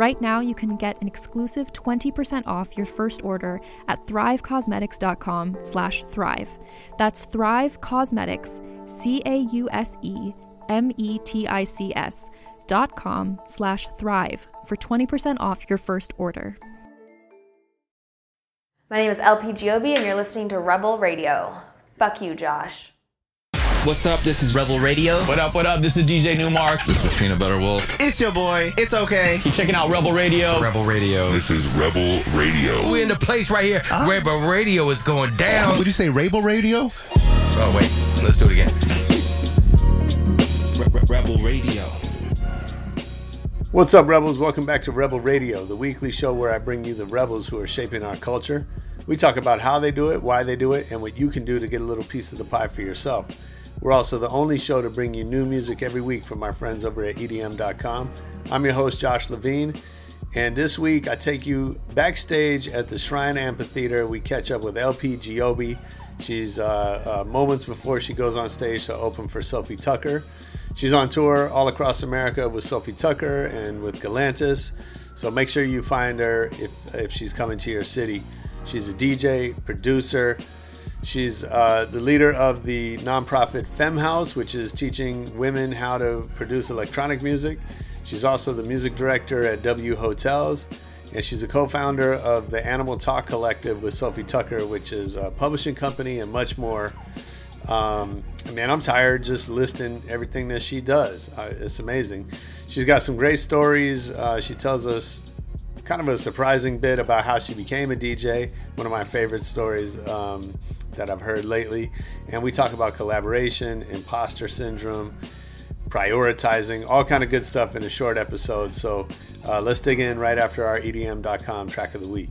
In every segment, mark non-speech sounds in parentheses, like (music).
Right now, you can get an exclusive 20% off your first order at thrivecausemetics.com slash thrive. That's Thrive Causemetics, C-A-U-S-E-M-E-T-I-C-S dot com slash thrive for 20% off your first order. My name is LP Giobbi, and you're listening to Rebel Radio. Fuck you, Josh. What's up? This is Rebel Radio. What up, what up? This is DJ Nu-Mark. This is Peanut Butter Wolf. It's your boy. It's okay. Keep checking out Rebel Radio. Rebel Radio. This is Rebel Radio. We're in the place right here. Ah. Rebel Radio is going down. Would you say Rebel Radio? Oh, wait. Let's do it again. Rebel Radio. What's up, Rebels? Welcome back to Rebel Radio, the weekly show where I bring you the rebels who are shaping our culture. We talk about how they do it, why they do it, and what you can do to get a little piece of the pie for yourself. We're also the only show to bring you new music every week from our friends over at EDM.com. I'm your host, Josh Levine, and this week I take you backstage at the Shrine Amphitheater. We catch up with LP Giobbi. She's uh, uh, moments before she goes on stage to open for Sofi Tukker. She's on tour all across America with Sofi Tukker and with Galantis. So make sure you find her if, if she's coming to your city. She's a DJ, producer. She's uh, the leader of the nonprofit Fem House, which is teaching women how to produce electronic music. She's also the music director at W Hotels, and she's a co-founder of the Animal Talk Collective with Sofi Tukker, which is a publishing company and much more. Um, man, I'm tired just listing everything that she does. Uh, it's amazing. She's got some great stories. Uh, she tells us kind of a surprising bit about how she became a DJ. One of my favorite stories um, that I've heard lately. And we talk about collaboration, imposter syndrome, prioritizing, all kind of good stuff in a short episode. So uh, let's dig in right after our EDM.com track of the week.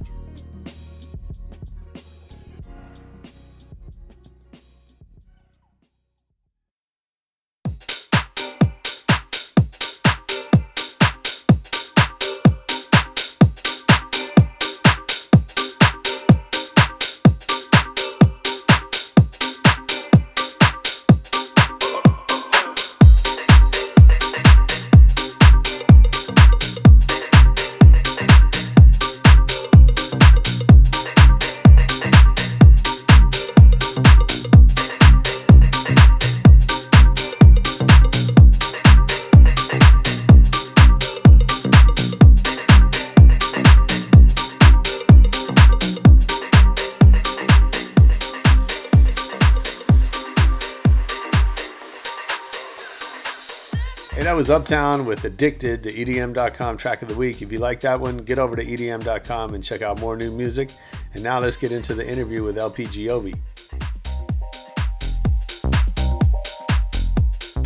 Was Uptown with Addicted, the EDM.com track of the week. If you like that one, get over to EDM.com and check out more new music. And now let's get into the interview with LP Giobbi.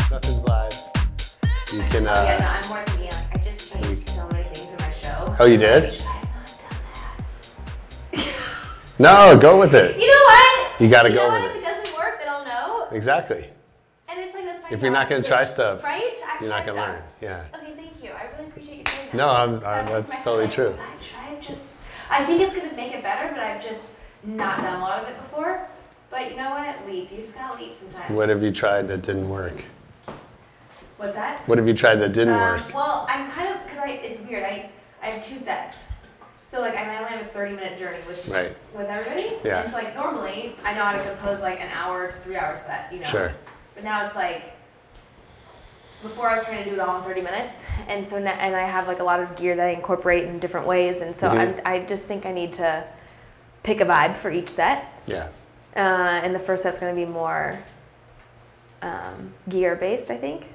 Nothing's live. You can. Uh, yeah, no, I'm more thinking like I just changed so many things in my show. Oh, you did? Should I not done that? no, go with it. You know what? You gotta go know with what? it. If it doesn't work, then I'll know. Exactly. And it's like that's my If you're not problem. gonna try stuff, right? I have You're not tried gonna stuff. learn. Yeah. Okay, thank you. I really appreciate you saying that. No, I'm- So I'm- just that's my totally like, true. I try just. I think it's gonna make it better, but I've just not done a lot of it before. But you know what? Leap. You just gotta leap sometimes. What have you tried that didn't work? What's that? What have you tried that didn't Um, work? Well, I'm kind of because I it's weird. I I have two sets. So like I only have a 30 minute journey with Right. with everybody. Yeah. So like normally I know how to compose like an hour to three hour set, you know. Sure. But now it's like before I was trying to do it all in 30 minutes, and so now, and I have like a lot of gear that I incorporate in different ways, and so Mhm. I'm, I just think I need to pick a vibe for each set. Yeah. Uh, and the first set's going to be more um, gear based, I think.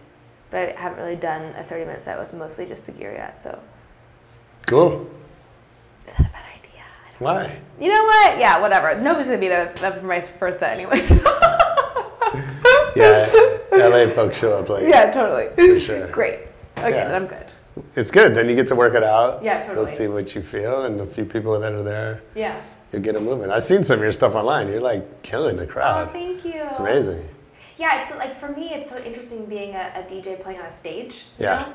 But I haven't really done a 30 minute set with mostly just the gear yet, so Cool. is that a bad idea? I don't Why? You know what? Yeah, whatever. Nobody's gonna be there for my first set, anyways. (laughs) Yeah. (laughs) LA folks show up late. yeah, totally. For sure. (laughs) Great. Okay, Yeah. then I'm good. It's good. Then you get to work it out. Yeah, totally. You'll see what you feel, and a few people that are there, Yeah. you'll get it moving. I've seen some of your stuff online. You're like killing the crowd. Oh, thank you. It's amazing. Yeah, it's like for me, it's so interesting being a, a DJ playing on a stage. Yeah. Know?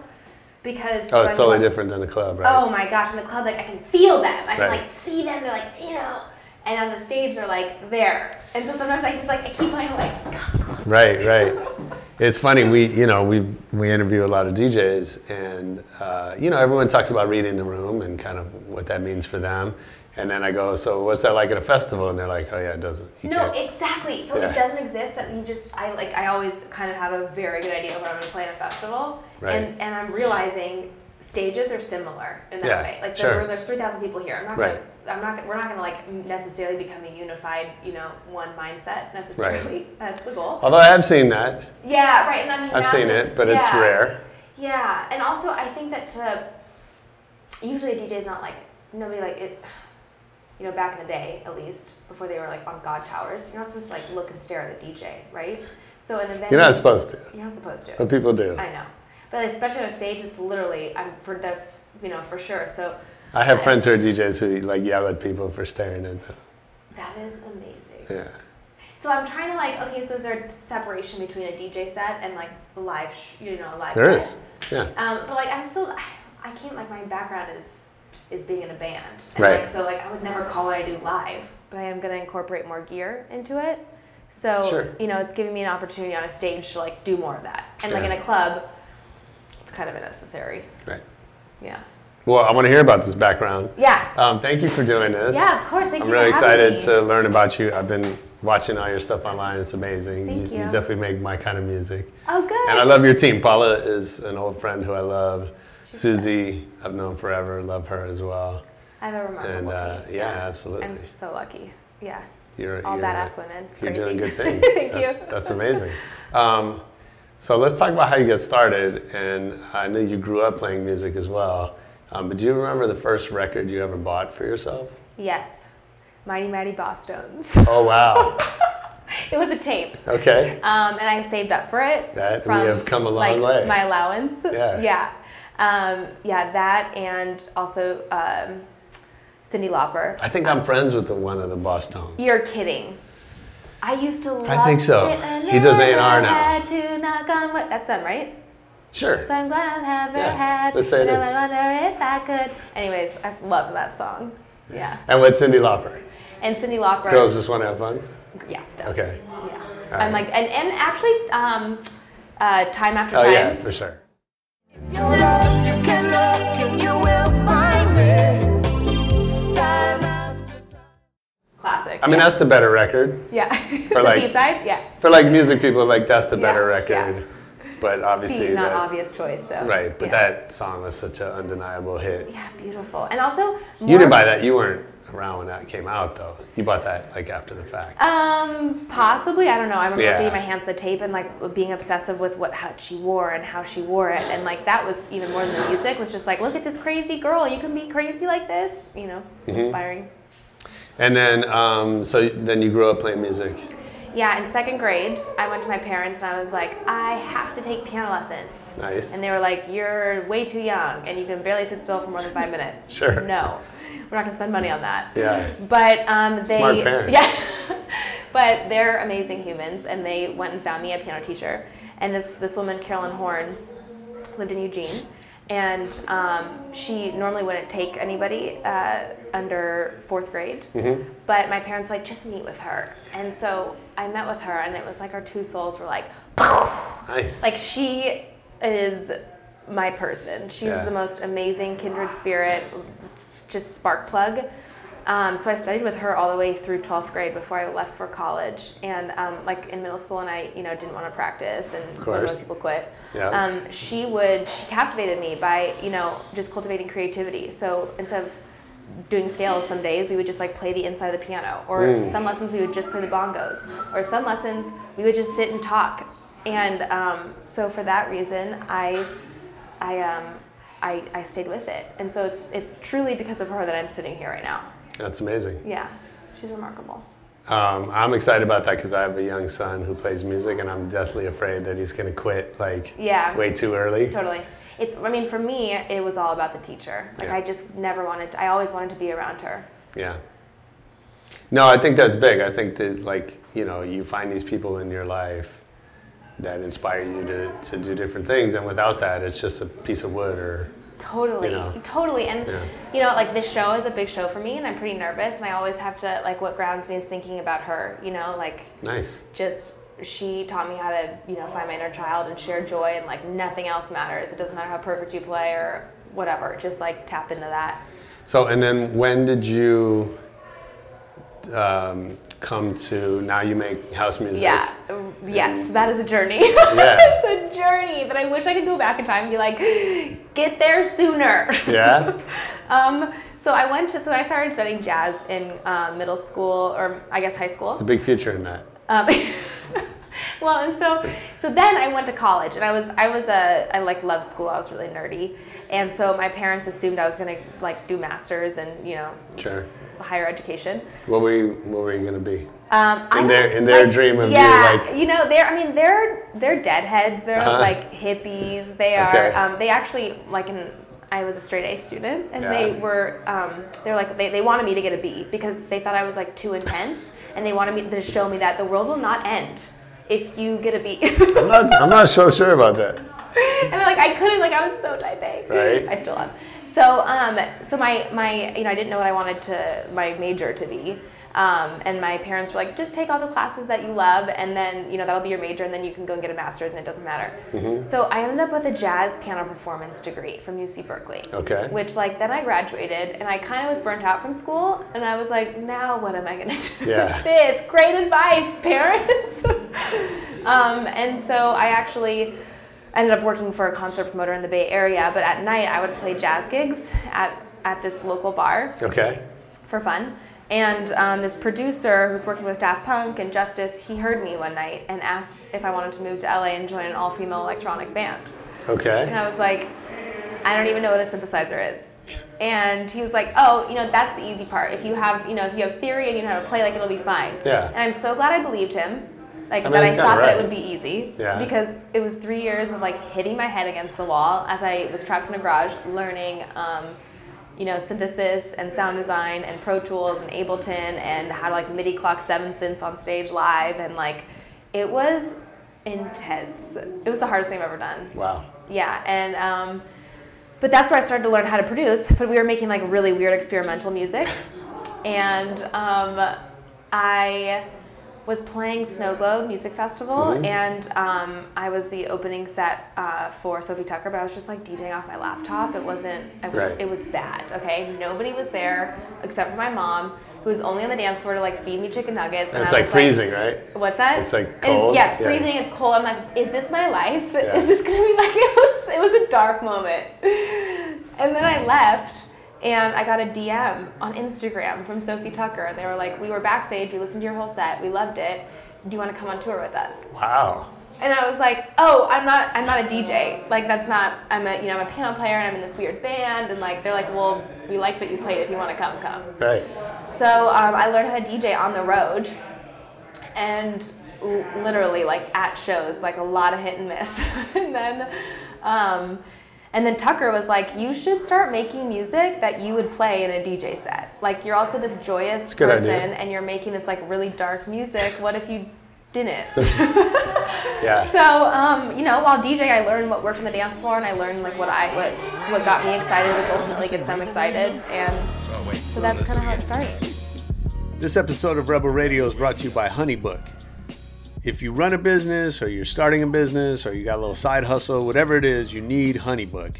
Because Oh, it's totally different than a club, right? Oh my gosh! In the club, like I can feel them. I can Right. like see them. They're like you know. And on the stage, they're like there. And so sometimes I just like I keep to like. (laughs) Right, right. It's funny. We, you know, we we interview a lot of DJs, and uh, you know, everyone talks about reading the room and kind of what that means for them. And then I go, so what's that like at a festival? And they're like, oh yeah, it doesn't. You No, can't- exactly. So Yeah. it doesn't exist that you just I like I always kind of have a very good idea of what I'm gonna play at a festival. Right. And and I'm realizing stages are similar in that Yeah, way. Like sure. there, there's three thousand people here. I'm not Right. gonna I'm not we're not gonna like necessarily become a unified, you know, one mindset necessarily. That's the goal. Although I have seen that, Yeah, right. And I mean, I've seen it, but it's rare. Yeah, and also I think that to usually a DJ is not like nobody like it. You know, back in the day, at least before they were like on God towers, you're not supposed to like look and stare at the DJ, right? So an event. You're not supposed to, You're not supposed to. but people do. I know, but especially on stage, it's literally I'm for that's you know for sure. So I have friends who are DJs who like yell at people for staring at them. that is amazing. Yeah. So I'm trying to like okay, so is there a separation between a DJ set and like live, sh- you know, a live There set? is. Yeah. Um, but like I'm still, I can't like my background is is being in a band, and Right. like so like I would never call what I do live, but I am gonna incorporate more gear into it. So Sure. you know, it's giving me an opportunity on a stage to like do more of that, and like in a club, kind of unnecessary. Right. Yeah. Well, I want to hear about this background. Yeah. Um, thank you for doing this. Yeah, of course. Thank I'm you really for having excited to learn about you. I've been watching all your stuff online. It's amazing. Thank you, you. definitely make my kind of music. Oh, good. And I love your team. Paula is an old friend who I love. She's Susie, I've known forever. Love her as well. I have a remarkable And uh, team. yeah, absolutely. I'm so lucky. Yeah. You're, All you're, badass women. It's You're doing good (laughs) things. Thank that's, you. That's amazing. Um, so let's talk about how you got started. And I know you grew up playing music as well. Um, but do you remember the first record you ever bought for yourself? Yes. Mighty Mighty Bosstones. Oh wow. (laughs) it was a tape. Okay. Um, and I saved up for it. That- we have come a long like, way. My allowance. Yeah. (laughs) Yeah. Um, yeah, that and also um, Cyndi Lauper. I think I'm friends with the one of the Bosstones. You're kidding. I used to love I think so. He does never A&R now. Had to knock on wood. That's them, right? Sure. So I'm glad I never Yeah, had. let's say it but is. I wonder if I could. Anyways, I love that song. Yeah. And with Cyndi Lauper? And Cyndi Lauper. Girls just want to have fun? Yeah. definitely. Okay. Yeah. All I'm right. like, and, and actually, um, uh, time after time. Oh time. yeah, for sure. I mean, yeah. that's the better record. Yeah. For (laughs) the like- B-side? Yeah. For like music people, like that's the better Yeah, record. yeah. But obviously, The not that, obvious choice. So. right. But that song was such an undeniable hit. Yeah, beautiful. And also, You didn't buy that. You weren't around when that came out, though. You bought that like after the fact. Um, possibly. I don't know. I remember Yeah. getting my hands on the tape and like being obsessive with what how she wore and how she wore it, and like that was even more than the music. Was just like, look at this crazy girl. You can be crazy like this. You know, Mm-hmm. inspiring. And then, um, so then you grew up playing music. Yeah, in second grade, I went to my parents and I was like, I have to take piano lessons. Nice. And they were like, You're way too young and you can barely sit still for more than five minutes. (laughs) Sure. No, we're not gonna spend money on that. Yeah. But um, they, Smart parents. (laughs) yeah. but they're amazing humans, and they went and found me a piano teacher. And this this woman, Carolyn Horn, lived in Eugene, and um, she normally wouldn't take anybody uh, under fourth grade. But my parents were like just meet with her, and so I met with her, and it was like our two souls were like, Nice. like she is my person. She's Yeah. the most amazing kindred spirit. just spark plug. Um, so I studied with her all the way through 12th grade before I left for college. And um, like in middle school, and I, you know, didn't want to practice, and most people quit. Yeah. Um, she would, she captivated me by, you know, just cultivating creativity. So instead of doing scales some days we would just like play the inside of the piano or Mm. some lessons we would just play the bongos or some lessons we would just sit and talk and um, so for that reason i i um I, I stayed with it and so it's it's truly because of her that i'm sitting here right now That's amazing. yeah she's remarkable Um, I'm excited about that because I have a young son who plays music, and I'm deathly afraid that he's going to quit like Yeah. way too early. totally it's i mean for me it was all about the teacher like Yeah. i just never wanted i always wanted to be around her Yeah. No, I think that's big. I think that like you know you find these people in your life that inspire you to, to do different things, and without that, it's just a piece of wood or Totally, You know. totally. And Yeah. you know, like this show is a big show for me, and I'm pretty nervous, and I always have to like what grounds me is thinking about her. You know, like nice. just she taught me how to you know find my inner child and share joy, and like nothing else matters. It doesn't matter how perfect you play or whatever. Just like tap into that. So, and then when did you um, come to now you make house music? Yeah. Yes, that is a journey. Yeah. (laughs) it's a journey that I wish I could go back in time and be like, get there sooner. Yeah? (laughs) um, so I went to, so I started studying jazz in uh, middle school, or I guess high school. It's a big future in that. Um, (laughs) well, and so so then I went to college, and I was I was a I like loved school. I was really nerdy, and so my parents assumed I was gonna like do masters and you know Sure. Higher education. What were you What were you gonna be? Um, I In their- in their dream of you, yeah, like- you know, they're I mean they're they're deadheads. They're Uh-huh. like hippies. They are. Okay. Um, they actually like in. I was a straight A student, and they were. Um, they're like they, they wanted me to get a B because they thought I was like too intense, and they wanted me to show me that the world will not end if you get a B. (laughs) I'm not, I'm not so sure about that. and like I couldn't like I was so type A. Right. I still am. So um so my my you know I didn't know what I wanted to my major to be. Um, and my parents were like, just take all the classes that you love, and then you know that'll be your major, and then you can go and get a master's, and it doesn't matter. So I ended up with a jazz piano performance degree from UC Berkeley. Okay. Which like then I graduated, and I kind of was burnt out from school, and I was like, now what am I gonna do? Yeah. with this great advice, parents. (laughs) um, and so I actually ended up working for a concert promoter in the Bay Area, but at night I would play jazz gigs at, at this local bar Okay. for fun. And um, this producer who was working with Daft Punk and Justice, he heard me one night and asked if I wanted to move to LA and join an all female electronic band. Okay. And. I was like, I don't even know what a synthesizer is. And he was like, oh, you know, that's the easy part. If you have, you know, if you have theory and you know how to play, like it'll be fine. Yeah. And I'm so glad I believed him. Like I mean, that I thought that it would be easy. Yeah. Because it was three years of like hitting my head against the wall as I was trapped in a garage learning um, you know, synthesis and sound design and Pro Tools and Ableton and how to like MIDI clock seven synths on stage live and like it was intense. It was the hardest thing I've ever done. Wow. Yeah, and um, but that's where I started to learn how to produce. But we were making like really weird experimental music, and um, I was playing Snow Globe Music Festival, and um, I was the opening set uh, for Sofi Tukker. But I was just like DJing off my laptop. It wasn't. It was, Right. it was bad. Okay, nobody was there except for my mom. Who was only on the dance floor to like feed me chicken nuggets? And it's I like freezing, right? What's that? It's, like, And cold? yeah, it's Yeah. freezing. It's cold. I'm like, is this my life? Yeah. (laughs) Is this gonna be like (laughs) it was? It was a dark moment. And then I left, and I got a DM on Instagram from Sofi Tukker, and they were like, "We were backstage. We listened to your whole set. We loved it. Do you want to come on tour with us?" Wow. And I was like, "Oh, I'm not. I'm not a DJ. Like that's not. I'm a you know I'm a piano player, and I'm in this weird band. And like they're like, well, we liked what you played. If you want to come, come." Right. So um, I learned how to DJ on the road, and literally like at shows, like a lot of hit and miss. (laughs) and then, um, and then Tukker was like, "You should start making music that you would play in a DJ set. Like you're also this joyous person, idea. and you're making this like really dark music. What if you didn't?" (laughs) Yeah. So, um, you know, while DJ, I learned what worked on the dance floor, and I learned like what I what what got me excited, which ultimately gets them excited, and so that's kind of how it started. This episode of Rebel Radio is brought to you by Honeybook. If you run a business or you're starting a business or you got a little side hustle, whatever it is, you need Honeybook.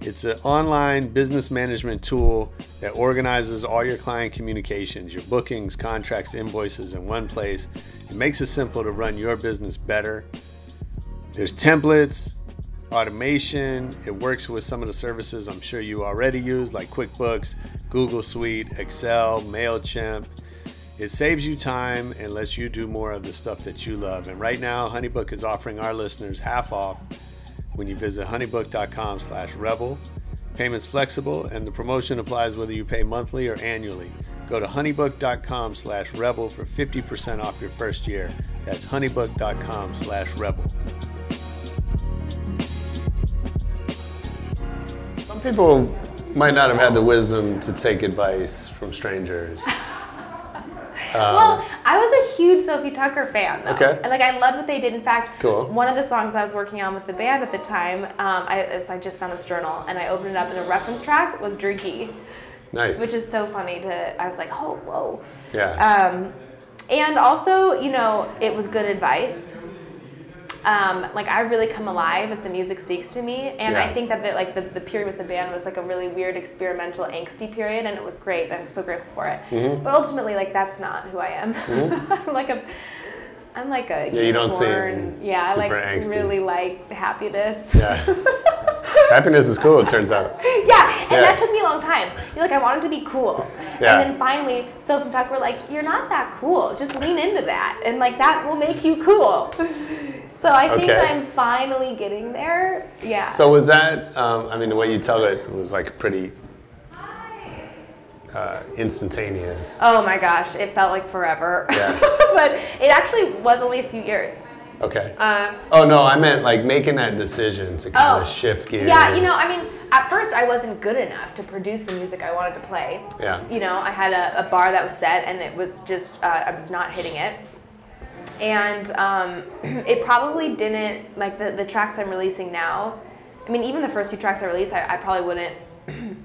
It's an online business management tool that organizes all your client communications, your bookings, contracts, invoices in one place. It makes it simple to run your business better. There's templates, automation. It works with some of the services I'm sure you already use, like QuickBooks, Google Suite, Excel, MailChimp. It saves you time and lets you do more of the stuff that you love. And right now, HoneyBook is offering our listeners half off when you visit honeybook.com slash rebel. Payment's flexible and the promotion applies whether you pay monthly or annually. Go to honeybook.com slash rebel for 50% off your first year. That's honeybook.com slash rebel. Some people might not have had the wisdom to take advice from strangers. (laughs) well, I was a huge Sofi Tukker fan, though. Okay. And like, I loved what they did. In fact, Cool. one of the songs I was working on with the band at the time, um, I, was- I just found this journal and I opened it up and a reference track was Drinkee, Nice. which is so funny to. I was like, oh, whoa. yeah. Um, and also, you know, it was good advice. Um, like I really come alive if the music speaks to me, and Yeah. I think that the, like the, the period with the band was like a really weird experimental angsty period, and it was great. I'm so grateful for it. Mm-hmm. But ultimately, like that's not who I am. (laughs) I'm like a, I'm like a Yeah, you don't seem unicorn. Yeah, I like angsty. really like happiness. yeah. (laughs) Happiness is cool, it turns out. Yeah, and Yeah. that took me a long time. You're like, I wanted to be cool. Yeah. And then finally, Soph and Tuck were like, You're not that cool. Just lean into that. And like, that will make you cool. (laughs) So I think Okay. I'm finally getting there. Yeah. So was that? Um, I mean, the way you tell it was like pretty uh, instantaneous. oh my gosh, it felt like forever. Yeah. (laughs) but it actually was only a few years. Okay. Uh, oh no, I meant like making that decision to kind Oh, of shift gears. Yeah, you know, I mean, at first I wasn't good enough to produce the music I wanted to play. Yeah. You know, I had a, a bar that was set and it was just, uh, I was not hitting it. And um, (clears throat) it probably didn't, like the, the tracks I'm releasing now, I mean, even the first two tracks I released, I, I probably wouldn't, (clears throat)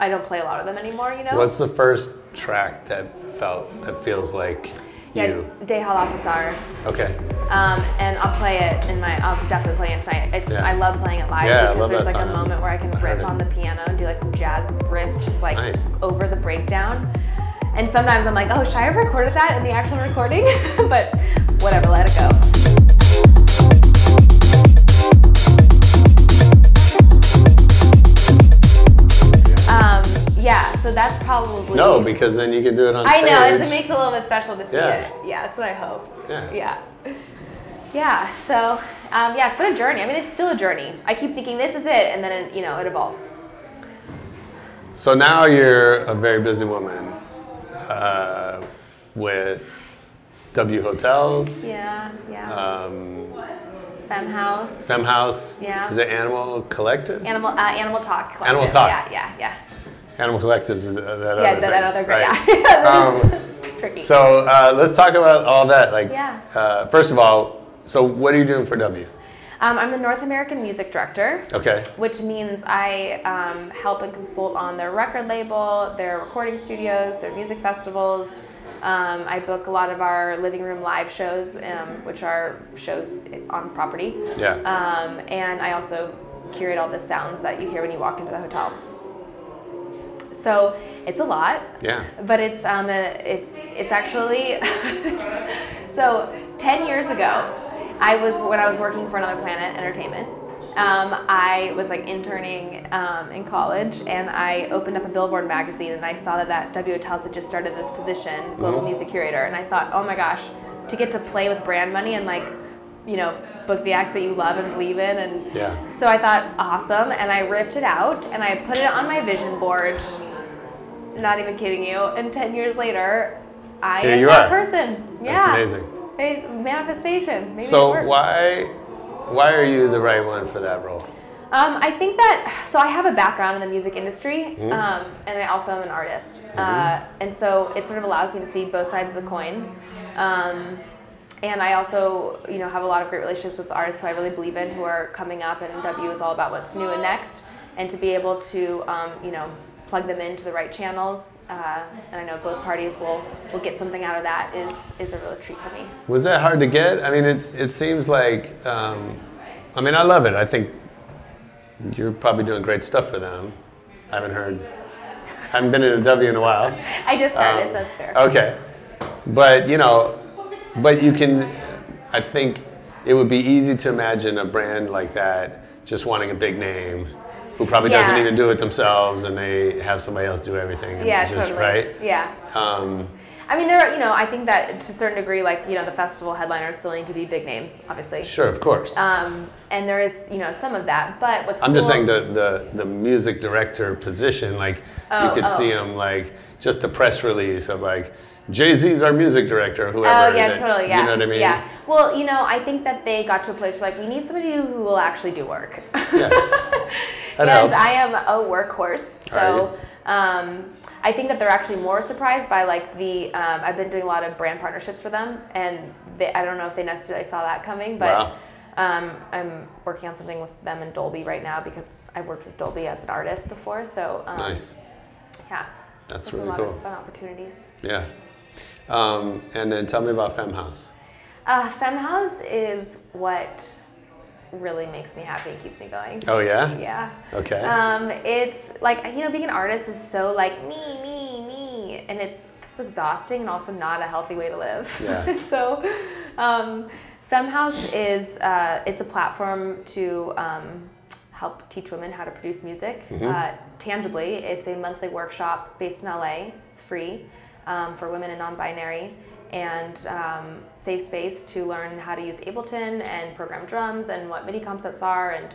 I don't play a lot of them anymore, you know? What's the first track that felt that feels like yeah, you? De Halapasar. Okay. Um, and I'll play it in my. I'll definitely play it tonight. It's. Yeah. I love playing it live Yeah, because there's like a moment where I can rip on the piano and do like some jazz riffs, just like Nice. over the breakdown. And sometimes I'm like, oh, should I have recorded that in the actual recording? (laughs) but whatever, let it go. Um, yeah, so that's probably. No, because then you can do it on I stage. know, it makes it a little bit special to see Yeah. it. Yeah, that's what I hope. Yeah. Yeah. Yeah, so, um, yeah, it's been a journey. I mean, it's still a journey. I keep thinking this is it, and then, it, you know, it evolves. So now you're a very busy woman uh, with W Hotels, Yeah, yeah. um, Fem House. Fem House. Yeah. Is it Animal Collective? Animal, uh, Animal Talk. Collective. Animal Talk. Yeah, yeah, yeah. Animal Collectives is uh, that other Yeah, thing, that, that other great. right? (laughs) Yeah. Um, (laughs) Tricky. So uh, let's talk about all that. Like, Yeah. uh, first of all, so what are you doing for W? um, I'm the North American Music Director. Okay. which means I um, help and consult on their record label, their recording studios, their music festivals. Um, I book a lot of our living room live shows, um, which are shows on property. Yeah. Um, and I also curate all the sounds that you hear when you walk into the hotel. So it's a lot. Yeah. But it's um, a, it's it's actually (laughs) so ten years ago, I was when I was working for Another Planet Entertainment. Um, I was like interning um, in college, and I opened up a Billboard magazine, and I saw that that W Hotels had just started this position, global music curator, and I thought, oh my gosh, to get to play with brand money and like, you know, book the acts that you love and believe in, and Yeah. so I thought, awesome, and I ripped it out and I put it on my vision board. Not even kidding you. And 10 years later, I Here am that are. person. Yeah. That's amazing. Hey, manifestation. Maybe it So why why are you the right one for that role? Um, I think that so I have a background in the music industry, Mm-hmm. um, and I also am an artist, uh, and so it sort of allows me to see both sides of the coin. Um, and I also, you know, have a lot of great relationships with artists who I really believe in, who are coming up, and W is all about what's new and next, and to be able to, um, you know, plug them into the right channels, uh, and I know both parties will will get something out of that is is a real treat for me. Was that hard to get? I mean, it, it seems like, um, I mean, I love it. I think you're probably doing great stuff for them. I haven't heard, I haven't been in a W in a while. (laughs) I just started, Um, so that's fair. Okay, but you know, but you can. I think it would be easy to imagine a brand like that just wanting a big name, who probably doesn't even do it themselves, and they have somebody else do everything. Yeah, just, totally. Right. Yeah. Um, I mean, there are, you know, I think that to a certain degree, like, you know, the festival headliners still need to be big names, obviously. sure, of course. Um, and there is, you know, some of that. But what's I'm just saying the, the, the music director position, like you Oh, could oh. see them, like just the press release of like Jay Z's our music director, or whoever. Oh yeah, that- totally. Yeah. You know what I mean? Yeah. Well, you know, I think that they got to a place where like we need somebody who will actually do work. Yeah. (laughs) And helps. I am a workhorse, so um, I think that they're actually more surprised by like the. Um, I've been doing a lot of brand partnerships for them, and they, I don't know if they necessarily saw that coming, but. Wow. Um, I'm working on something with them in Dolby right now because I've worked with Dolby as an artist before. So um, Nice. yeah, That's there's really a lot cool. of fun opportunities. Yeah. Um, and then tell me about FemHouse. Uh, FemHouse is what really makes me happy and keeps me going. Oh yeah. Yeah. Okay. Um, it's like you know, being an artist is so like me, me, me, and it's it's exhausting and also not a healthy way to live. Yeah. (laughs) so, um, FemHouse is uh, it's a platform to um, help teach women how to produce music Mm-hmm. uh, tangibly. It's a monthly workshop based in LA. It's free um, for women and non-binary. And um, safe space to learn how to use Ableton and program drums and what MIDI concepts are and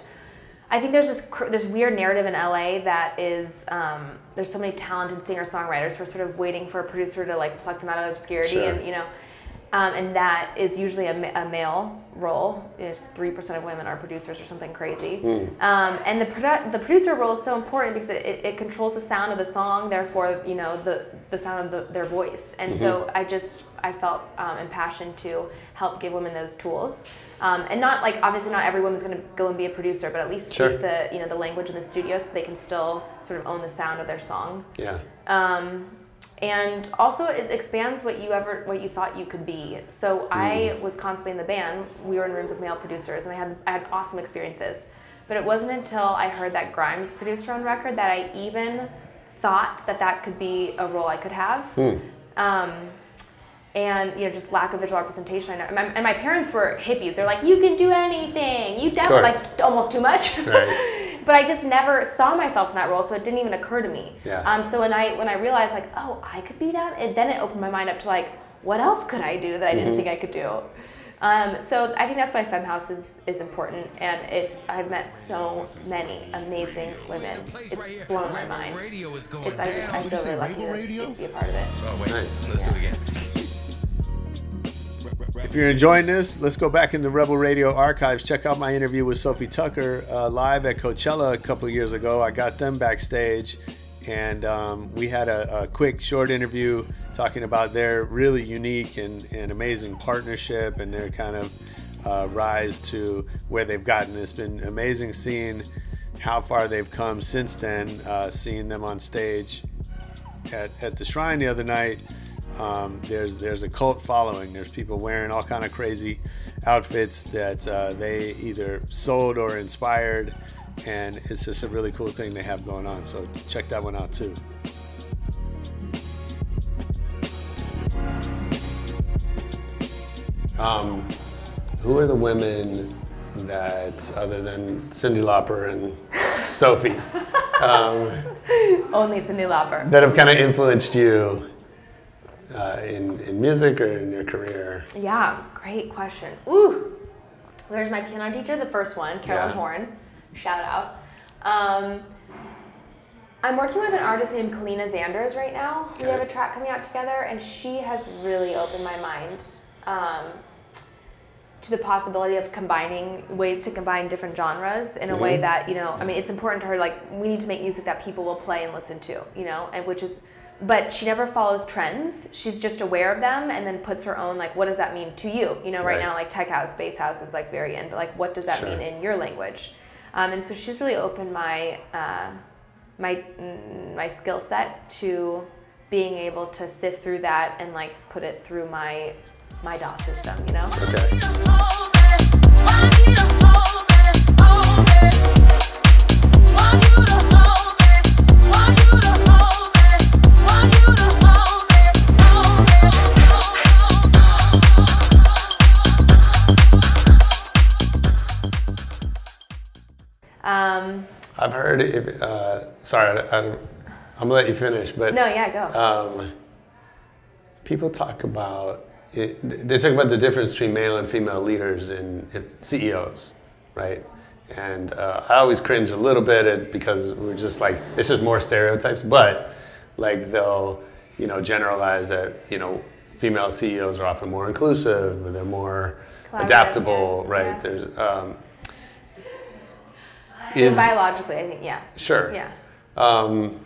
I think there's this cr- this weird narrative in LA that is um, there's so many talented singer songwriters who are sort of waiting for a producer to like pluck them out of obscurity Sure. and you know um, and that is usually a, a male role. is three percent of women are producers or something crazy. Um, and the produ- the producer role is so important because it, it, it controls the sound of the song, therefore you know the the sound of the, their voice. And so I just I felt um, impassioned to help give women those tools. Um, and not like obviously not every woman's going to go and be a producer, but at least Sure. speak the you know the language in the studio so they can still sort of own the sound of their song. Yeah. Um, and also it expands what you ever what you thought you could be. So I was constantly in the band. We were in rooms with male producers, and I had I had awesome experiences. But it wasn't until I heard that Grimes produced her own record that I even thought that that could be a role I could have. Um, and you know, just lack of visual representation. And my, and my parents were hippies. They're like, you can do anything. You definitely course. like almost too much. (laughs) Right. but I just never saw myself in that role, so it didn't even occur to me. Yeah. Um, so when I when I realized like, oh, I could be that, it, then it opened my mind up to like, what else could I do that I didn't Mm-hmm. think I could do? Um, so I think that's why FemHouse is, is important, and it's I've met so many amazing women. It's blown my mind. Radio is going It's I just I down. feel really lucky to Radio? get to be a part of it. Oh wait, Nice. let's do it again. If you're enjoying this, let's go back in the Rebel Radio archives. Check out my interview with Sofi Tukker uh, live at Coachella a couple years ago. I got them backstage, and um, we had a, a quick, short interview talking about their really unique and, and amazing partnership and their kind of uh, rise to where they've gotten. It's been amazing seeing how far they've come since then, uh, seeing them on stage at, at the shrine the other night um, there's there's a cult following. There's people wearing all kind of crazy outfits that uh, they either sold or inspired. And it's just a really cool thing they have going on. So check that one out too. Um, who are the women that other than Cyndi Lauper and Sofi (laughs) um, Only Cyndi Lauper. that have kind of influenced you uh, in, in music or in your career? Yeah, great question. Ooh, there's my piano teacher, the first one, Carolyn Yeah. Horn. Shout out. Um, I'm working with an artist named Kaleena Zanders right now. We have a track coming out together, and she has really opened my mind um, to the possibility of combining ways to combine different genres in a way that you know. I mean, it's important to her. Like, we need to make music that people will play and listen to, you know, and which is. But she never follows trends. She's just aware of them and then puts her own like, what does that mean to you? You know, right, Right. now like tech house, bass house is like very in, but like, what does that Sure. mean in your language? Um, and so she's really opened my uh, my mm, my skill set to being able to sift through that and like put it through my my DAW system, you know. Okay. Wondered if. Uh, sorry, I, I'm gonna let you finish, but No, yeah, go. um, people talk about it, they talk about the difference between male and female leaders in, in CEOs, right? And uh, I always cringe a little bit. It's because we're just like it's just more stereotypes, but like they'll you know generalize that you know female CEOs are often more inclusive, they're more adaptable, yeah, right? yeah. There's um, Is biologically, I think, yeah. sure. Yeah. Um,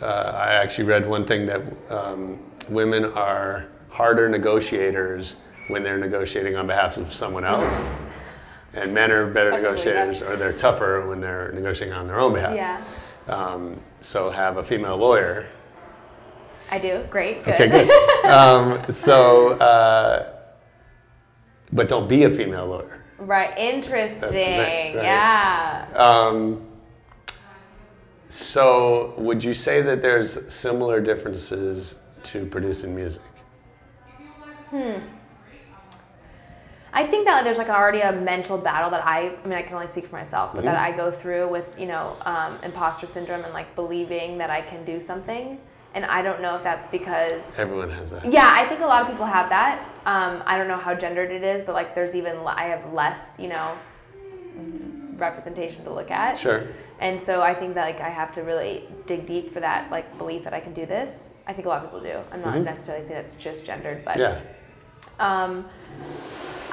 uh, I actually read one thing that um, women are harder negotiators when they're negotiating on behalf of someone else, (laughs) and men are better I believe that. negotiators or they're tougher when they're negotiating on their own behalf. Yeah. Um, so have a female lawyer. I do. Great. Good. Okay, good. (laughs) um, so, uh, but don't be a female lawyer. Right. Interesting. right. Yeah. Um, so, would you say that there's similar differences to producing music? Hmm. I think that there's like already a mental battle that I, I mean, I can only speak for myself, but that I go through with, you know, um, imposter syndrome and like believing that I can do something. And I don't know if that's because, Everyone has that. yeah, I think a lot of people have that. Um, I don't know how gendered it is, but like there's even, I have less, you know, representation to look at. Sure. And so I think that like I have to really dig deep for that like belief that I can do this. I think a lot of people do. I'm not necessarily saying it's just gendered, but Yeah. um,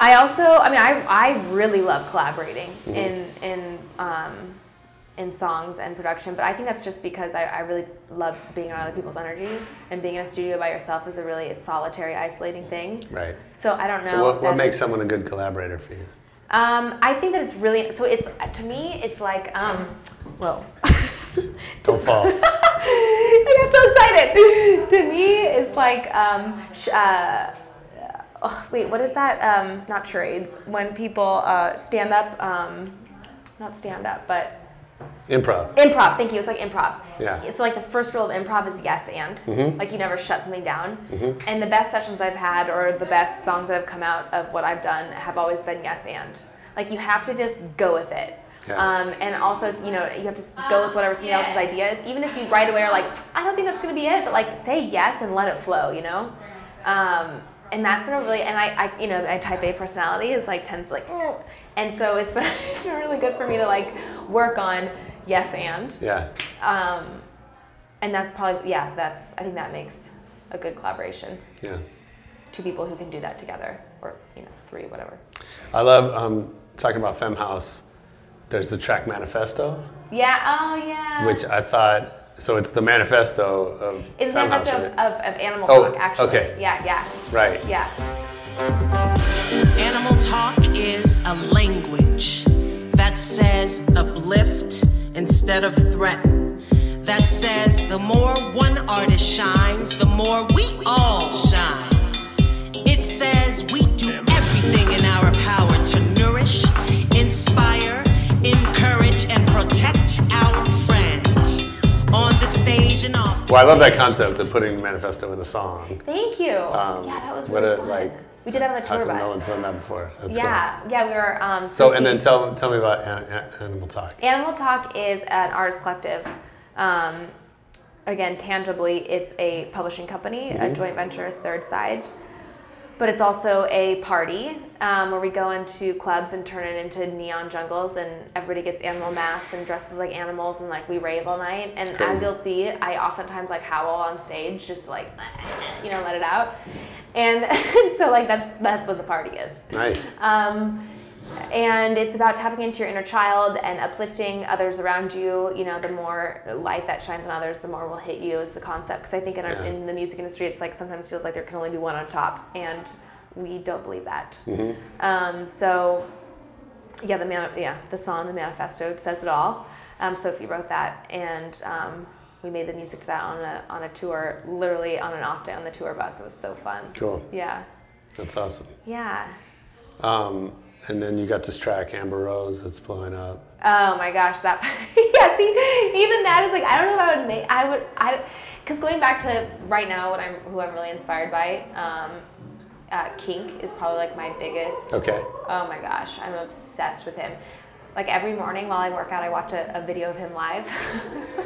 I also, I mean, I, I really love collaborating in in um, in songs and production, but I think that's just because I, I really love being around other people's energy and being in a studio by yourself is a really solitary, isolating thing. Right. So I don't know. So, what, what makes is- someone a good collaborator for you? Um, I think that it's really so. It's to me, it's like um, whoa. Don't (laughs) fall. (laughs) I got so excited. (laughs) to me, it's like, um, sh- uh, oh, wait, what is that? Um, not charades. When people uh, stand up, um, not stand up, but Improv. improv. Thank you. It's like improv. Yeah. It's like the first rule of improv is yes and. Like you never shut something down. And the best sessions I've had, or the best songs that have come out of what I've done, have always been yes and. Like you have to just go with it. Yeah. Um, and also, you know, you have to s- go with whatever somebody else's idea is. Even if you right away are like, I don't think that's going to be it, but like say yes and let it flow. You know. Um, and that's been a really, and I, I, you know, my type A personality is like tends to like, "Mm." And so it's been, (laughs) it's been really good for me to like work on yes and. Yeah. Um, and that's probably yeah. That's I think that makes a good collaboration. Yeah. Two people who can do that together, or you know, three, whatever. I love um, talking about Fem House. There's the track Manifesto, Yeah. Oh yeah. which I thought. So it's the manifesto of it's a Femhouse, manifesto right? of, of animal Oh, talk. Actually. okay. Yeah. Yeah. Right. Yeah. Animal talk is a language that says uplift instead of threaten. That says the more one artist shines, the more we all shine. It says we do everything in our power to nourish, inspire, encourage, and protect our friends on the stage and off. the Well, I love that concept of putting manifesto in a song. Thank you. Um, yeah, that was what really a, fun. like, we did that on the How tour come bus. no one's done that before? That's yeah. Yeah. We were. Um. So, and then tell tell me about An- An- Animal Talk. Animal Talk is an artist collective. Um, again, tangibly, it's a publishing company, a joint venture, Third Side. But it's also a party um, where we go into clubs and turn it into neon jungles, and everybody gets animal masks and dresses like animals, and like we rave all night. And as you'll see, I oftentimes like howl on stage, just like (laughs) you know, let it out. And (laughs) so like that's that's what the party is. Nice. Um, and it's about tapping into your inner child and uplifting others around you. You know, the more light that shines on others, the more will hit you is the concept. Because I think in, our, in the music industry, it's like sometimes feels like there can only be one on top, and we don't believe that. Um, so, yeah, the man, yeah, the song, the manifesto says it all. Um, Sofi wrote that, and um, we made the music to that on a on a tour, literally on an off day on the tour bus. It was so fun. Cool. Yeah, That's awesome. yeah. Um, and then you got this track Amber Rose that's blowing up. Oh my gosh, that (laughs) yeah. See, even that is like I don't know if I would make. I would I, because going back to right now, what I'm who I'm really inspired by. Um, uh, Kink is probably like my biggest. Okay. Oh my gosh, I'm obsessed with him. Like every morning while I work out, I watch a, a video of him live. (laughs)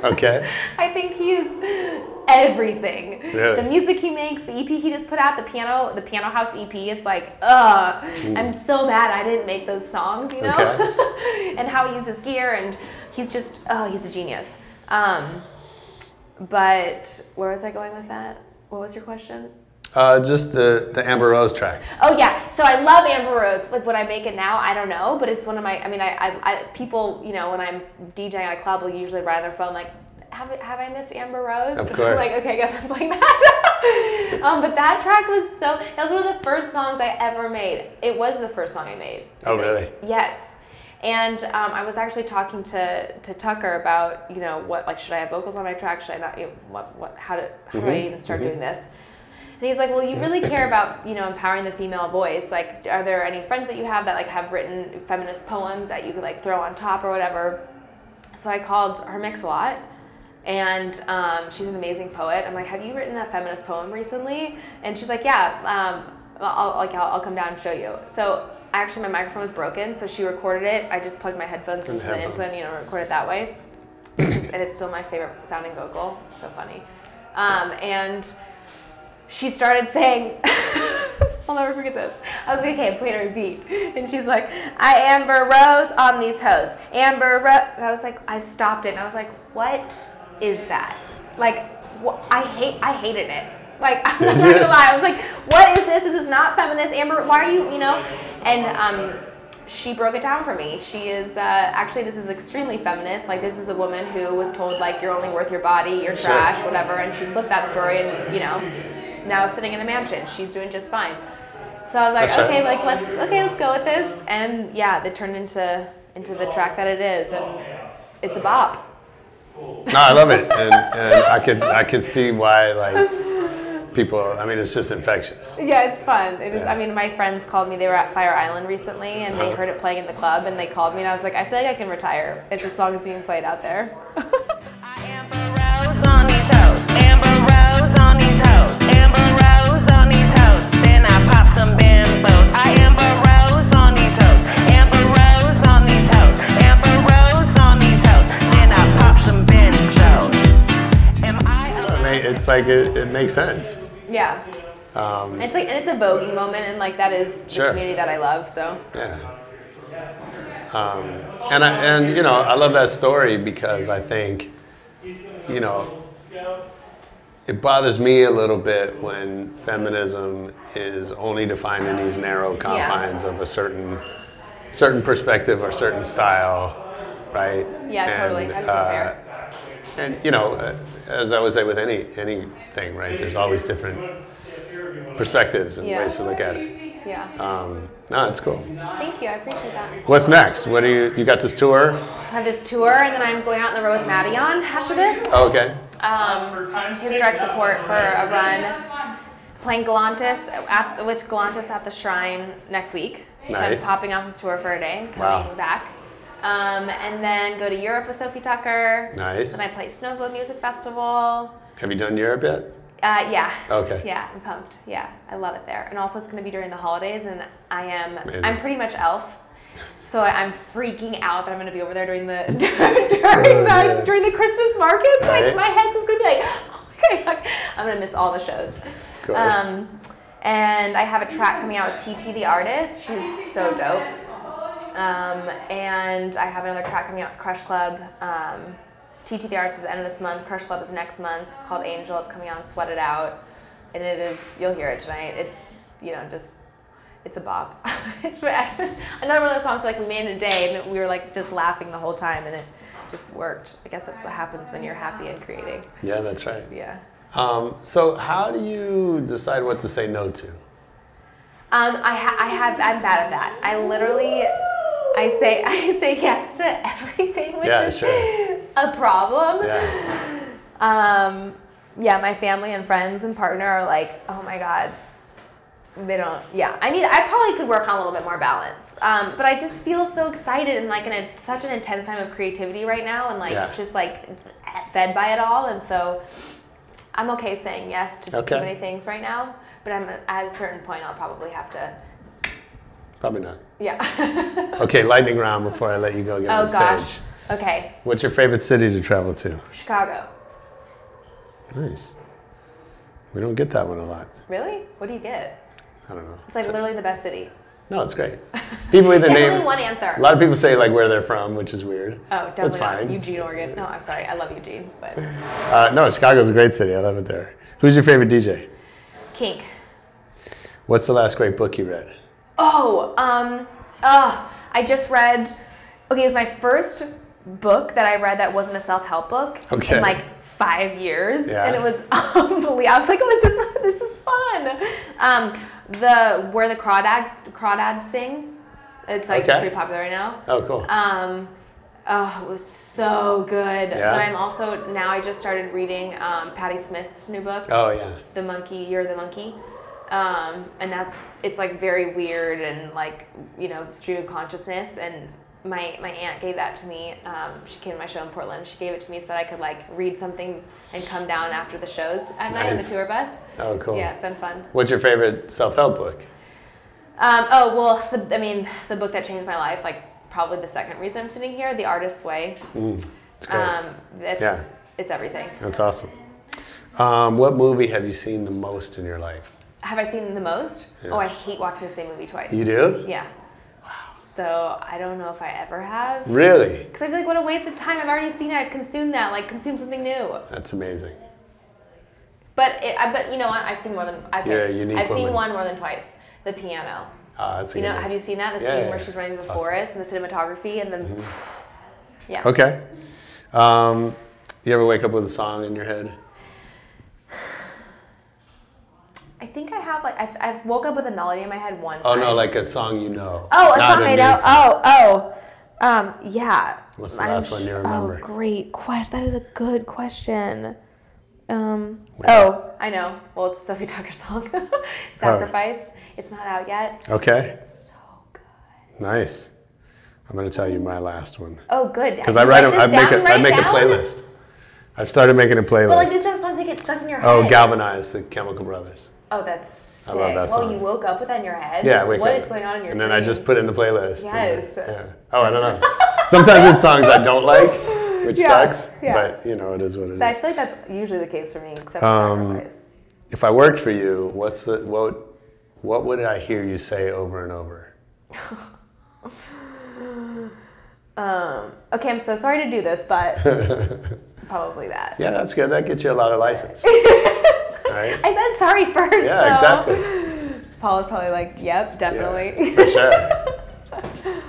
Okay. I think he's everything. Really? The music he makes, the EP he just put out, the piano, the Piano House EP. It's like, ugh, I'm so mad I didn't make those songs, you know. Okay. (laughs) and how he uses gear, and he's just, oh, he's a genius. Um, but where was I going with that? What was your question? Uh, just the the Amber Rose track. Oh yeah, so I love Amber Rose. Like would I make it now? I don't know, but it's one of my. I mean, I, I, I people, you know, when I'm DJing at a club, will usually write on their phone like, "Have have I missed Amber Rose?" Of I'm course. like, okay, I guess I'm playing that. (laughs) um, but that track was so. That was one of the first songs I ever made. It was the first song I made. I Oh, think. really? Yes. And um, I was actually talking to, to Tukker about, you know, what like should I have vocals on my track? Should I not? You know, what what how to how do I even start doing this? And he's like, well, you really care about, you know, empowering the female voice. Like, are there any friends that you have that like have written feminist poems that you could like throw on top or whatever? So I called her mix a lot, and um, she's an amazing poet. I'm like, have you written a feminist poem recently? And she's like, yeah. Um, I'll, like, I'll, I'll come down and show you. So actually, my microphone was broken, so she recorded it. I just plugged my headphones into the headphones. input, you know, record it that way. (coughs) And it's still my favorite sounding vocal. So funny. Um, and she started saying, (laughs) I'll never forget this. I was like, okay, play on repeat. And she's like, I Amber Rose on these hoes. Amber Rose. And I was like, I stopped it and I was like, what is that? Like, wh- I hate, I hated it. Like, (laughs) I'm not gonna (laughs) lie. I was like, what is this? This is not feminist. Amber, why are you, you know? And um, she broke it down for me. She is, uh, actually, this is extremely feminist. Like, this is a woman who was told, like, you're only worth your body, you're trash, whatever. And she flipped that story and, you know, now sitting in a mansion. She's doing just fine. So I was like, That's right. okay, like let's okay, let's go with this. And yeah, it turned into into the track that it is, and it's a bop. No, I love it, and, and I could I could see why like people. I mean, it's just infectious. Yeah, it's fun. It is. Yeah. I mean, my friends called me. They were at Fire Island recently, and they Uh-huh. heard it playing in the club, and they called me, and I was like, I feel like I can retire if the song is being played out there. (laughs) it's like it, it makes sense. yeah, Um, it's like and it's a voguing moment, and like that is the Sure. community that I love. So Yeah. Um, and I, and you know I love that story because I think you know it bothers me a little bit when feminism is only defined in these narrow confines of a certain certain perspective or certain style, right? Yeah, totally. That's so fair. And you know, uh, as I would say with any anything, right? There's always different perspectives and Yeah. ways to look at it. yeah, Um, no, it's cool. thank you. I appreciate that. What's next? What do you you got this tour? I have this tour, and then I'm going out on the road with Madeon after this. Oh, okay. um, his direct support for a run. Playing Galantis at, with Galantis at the Shrine next week. So Nice. I'm popping off this tour for a day, coming Wow. back. Um, and then go to Europe with Sofi Tukker. Nice. Then I play Snow Globe Music Festival. Have you done Europe yet? Uh, yeah. Okay. Yeah, I'm pumped. Yeah, I love it there. And also, it's going to be during the holidays, and I am Amazing. I'm pretty much elf. So I'm freaking out that I'm going to be over there during the (laughs) during the yeah. during the Christmas markets. Like my head's just going to be like, oh my god, I'm going to miss all the shows. Of course. Um, and I have a track coming out with TT the artist. She's so dope. Um, and I have another track coming out with Crush Club. Um, TT the Artist is the end of this month. Crush Club is next month. It's called Angel. It's coming out on Sweat It Out. And it is, you'll hear it tonight. It's, you know, just, it's a bop. (laughs) it's another one of those songs like we made in a day and we were like just laughing the whole time and it just worked. I guess that's what happens when you're happy and creating. Yeah, that's right. Yeah. Um, so how do you decide what to say no to? Um, I, ha- I have, I'm bad at that. I literally, I say, (laughs) I say yes to everything, which Yeah, is sure. a problem. Yeah. Um, yeah, my family and friends and partner are like, oh my god, they don't. Yeah, I need. I probably could work on a little bit more balance. Um, but I just feel so excited and like in a, such an intense time of creativity right now, and like Yeah. just like fed by it all, and so I'm okay saying yes to Okay. too many things right now. But I'm at a certain point, I'll probably have to Probably not. Yeah. (laughs) Okay, lightning round before I let you go get oh on gosh. stage. Okay. What's your favorite city to travel to? Chicago. Nice. We don't get that one a lot. Really? What do you get? I don't know. It's like literally the best city. No, it's great. People either (laughs) name. only one answer. A lot of people say like where they're from, which is weird. Oh, definitely That's not. fine. Eugene, Oregon. No, I'm sorry. I love Eugene, but (laughs) Uh, no, Chicago's a great city. I love it there. Who's your favorite DJ? Kink. What's the last great book you read? Oh, um, oh, I just read. Okay, it was my first book that I read that wasn't a self-help book Okay. in like five years, Yeah. and it was (laughs) unbelievable. I was like, oh, this is this is fun. Um, the where the crawdads crawdads sing. It's like Okay. pretty popular right now. Oh, cool. Um, oh, it was so good. Yeah? But I'm also now I just started reading um, Patti Smith's new book. oh, yeah. The monkey, you're the monkey. Um, and that's it's like very weird and like you know stream of consciousness and my my aunt gave that to me um, she came to my show in portland she gave it to me so that i could like read something and come down after the shows at night on the tour bus Oh, cool. yeah it's been fun What's your favorite self-help book? um, oh well the, i mean the book that changed my life like probably the second reason i'm sitting here the artist's way It's great. um, it's Yeah. it's everything That's awesome. Um, what movie have you seen the most in your life? Have i seen the most Yeah. oh i hate watching the same movie twice You do? Yeah. So I don't know if I ever have. Really? Because I feel like what a waste of time. I've already seen it. I've consumed that. Like consume something new. That's amazing. But it, I, but you know what? I've seen more than I've, unique I've seen one more than twice. The piano. Ah, that's a You know, one. have you seen that? The Yeah, scene yeah, where she's running through the awesome. forest and the cinematography and the. Yeah. Okay. Um, you ever wake up with a song in your head? I think I have like I've, I've woke up with a melody in my head one Oh time. Oh, no, like a song you know. Oh, a song I know. song. Oh, oh. Um, yeah. What's the I'm last one you remember? Oh, great question. That is a good question. Um, oh, I know. Well, it's Sofi Tukker (laughs) song. Sacrifice. It's not out yet. Okay. So good. Nice. I'm gonna tell you my last one Oh, good. because I write. A, I make a. I make a playlist. I've started making a playlist. But like, did that song to get stuck in your head? oh, Galvanize the Chemical Brothers. Oh, that's sick. I love that Well, song. you woke up with that in your head. Yeah, I wake What up. is going on in your And then I just put it in the playlist. Yes. Yeah. Oh, I don't know. (laughs) Sometimes it's songs I don't like, which Yeah, sucks. yeah. But you know, it is what it is. I feel like that's usually the case for me, except for Um, sacrifice. If I worked for you, what's the what? What would I hear you say over and over? (laughs) Um, okay, I'm so sorry to do this, but (laughs) probably that. Yeah, that's good. That gets you a lot of license. Right? (laughs) I said sorry first. Yeah, so. exactly. Paul was probably like, "Yep, definitely." For sure. (laughs)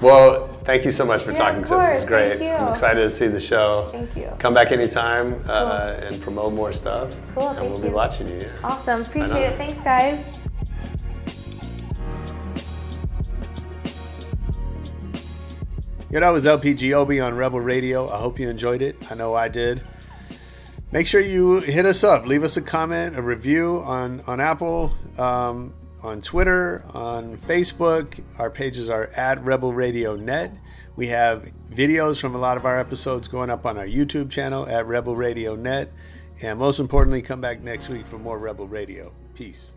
Well, thank you so much for Yeah, talking to us. It's course. great. Thank you. I'm excited to see the show. Thank you. Come back anytime uh, and promote more stuff. Cool, And thank we'll be watching you. Yeah. awesome. Appreciate it. Thanks, guys. Yeah, that was LP Giobbi on Rebel Radio. I hope you enjoyed it. I know I did. Make sure you hit us up. Leave us a comment, a review on, on Apple, um, on Twitter, on Facebook. Our pages are at Rebel Radio Net. We have videos from a lot of our episodes going up on our YouTube channel at Rebel Radio Net. And most importantly, come back next week for more Rebel Radio. Peace.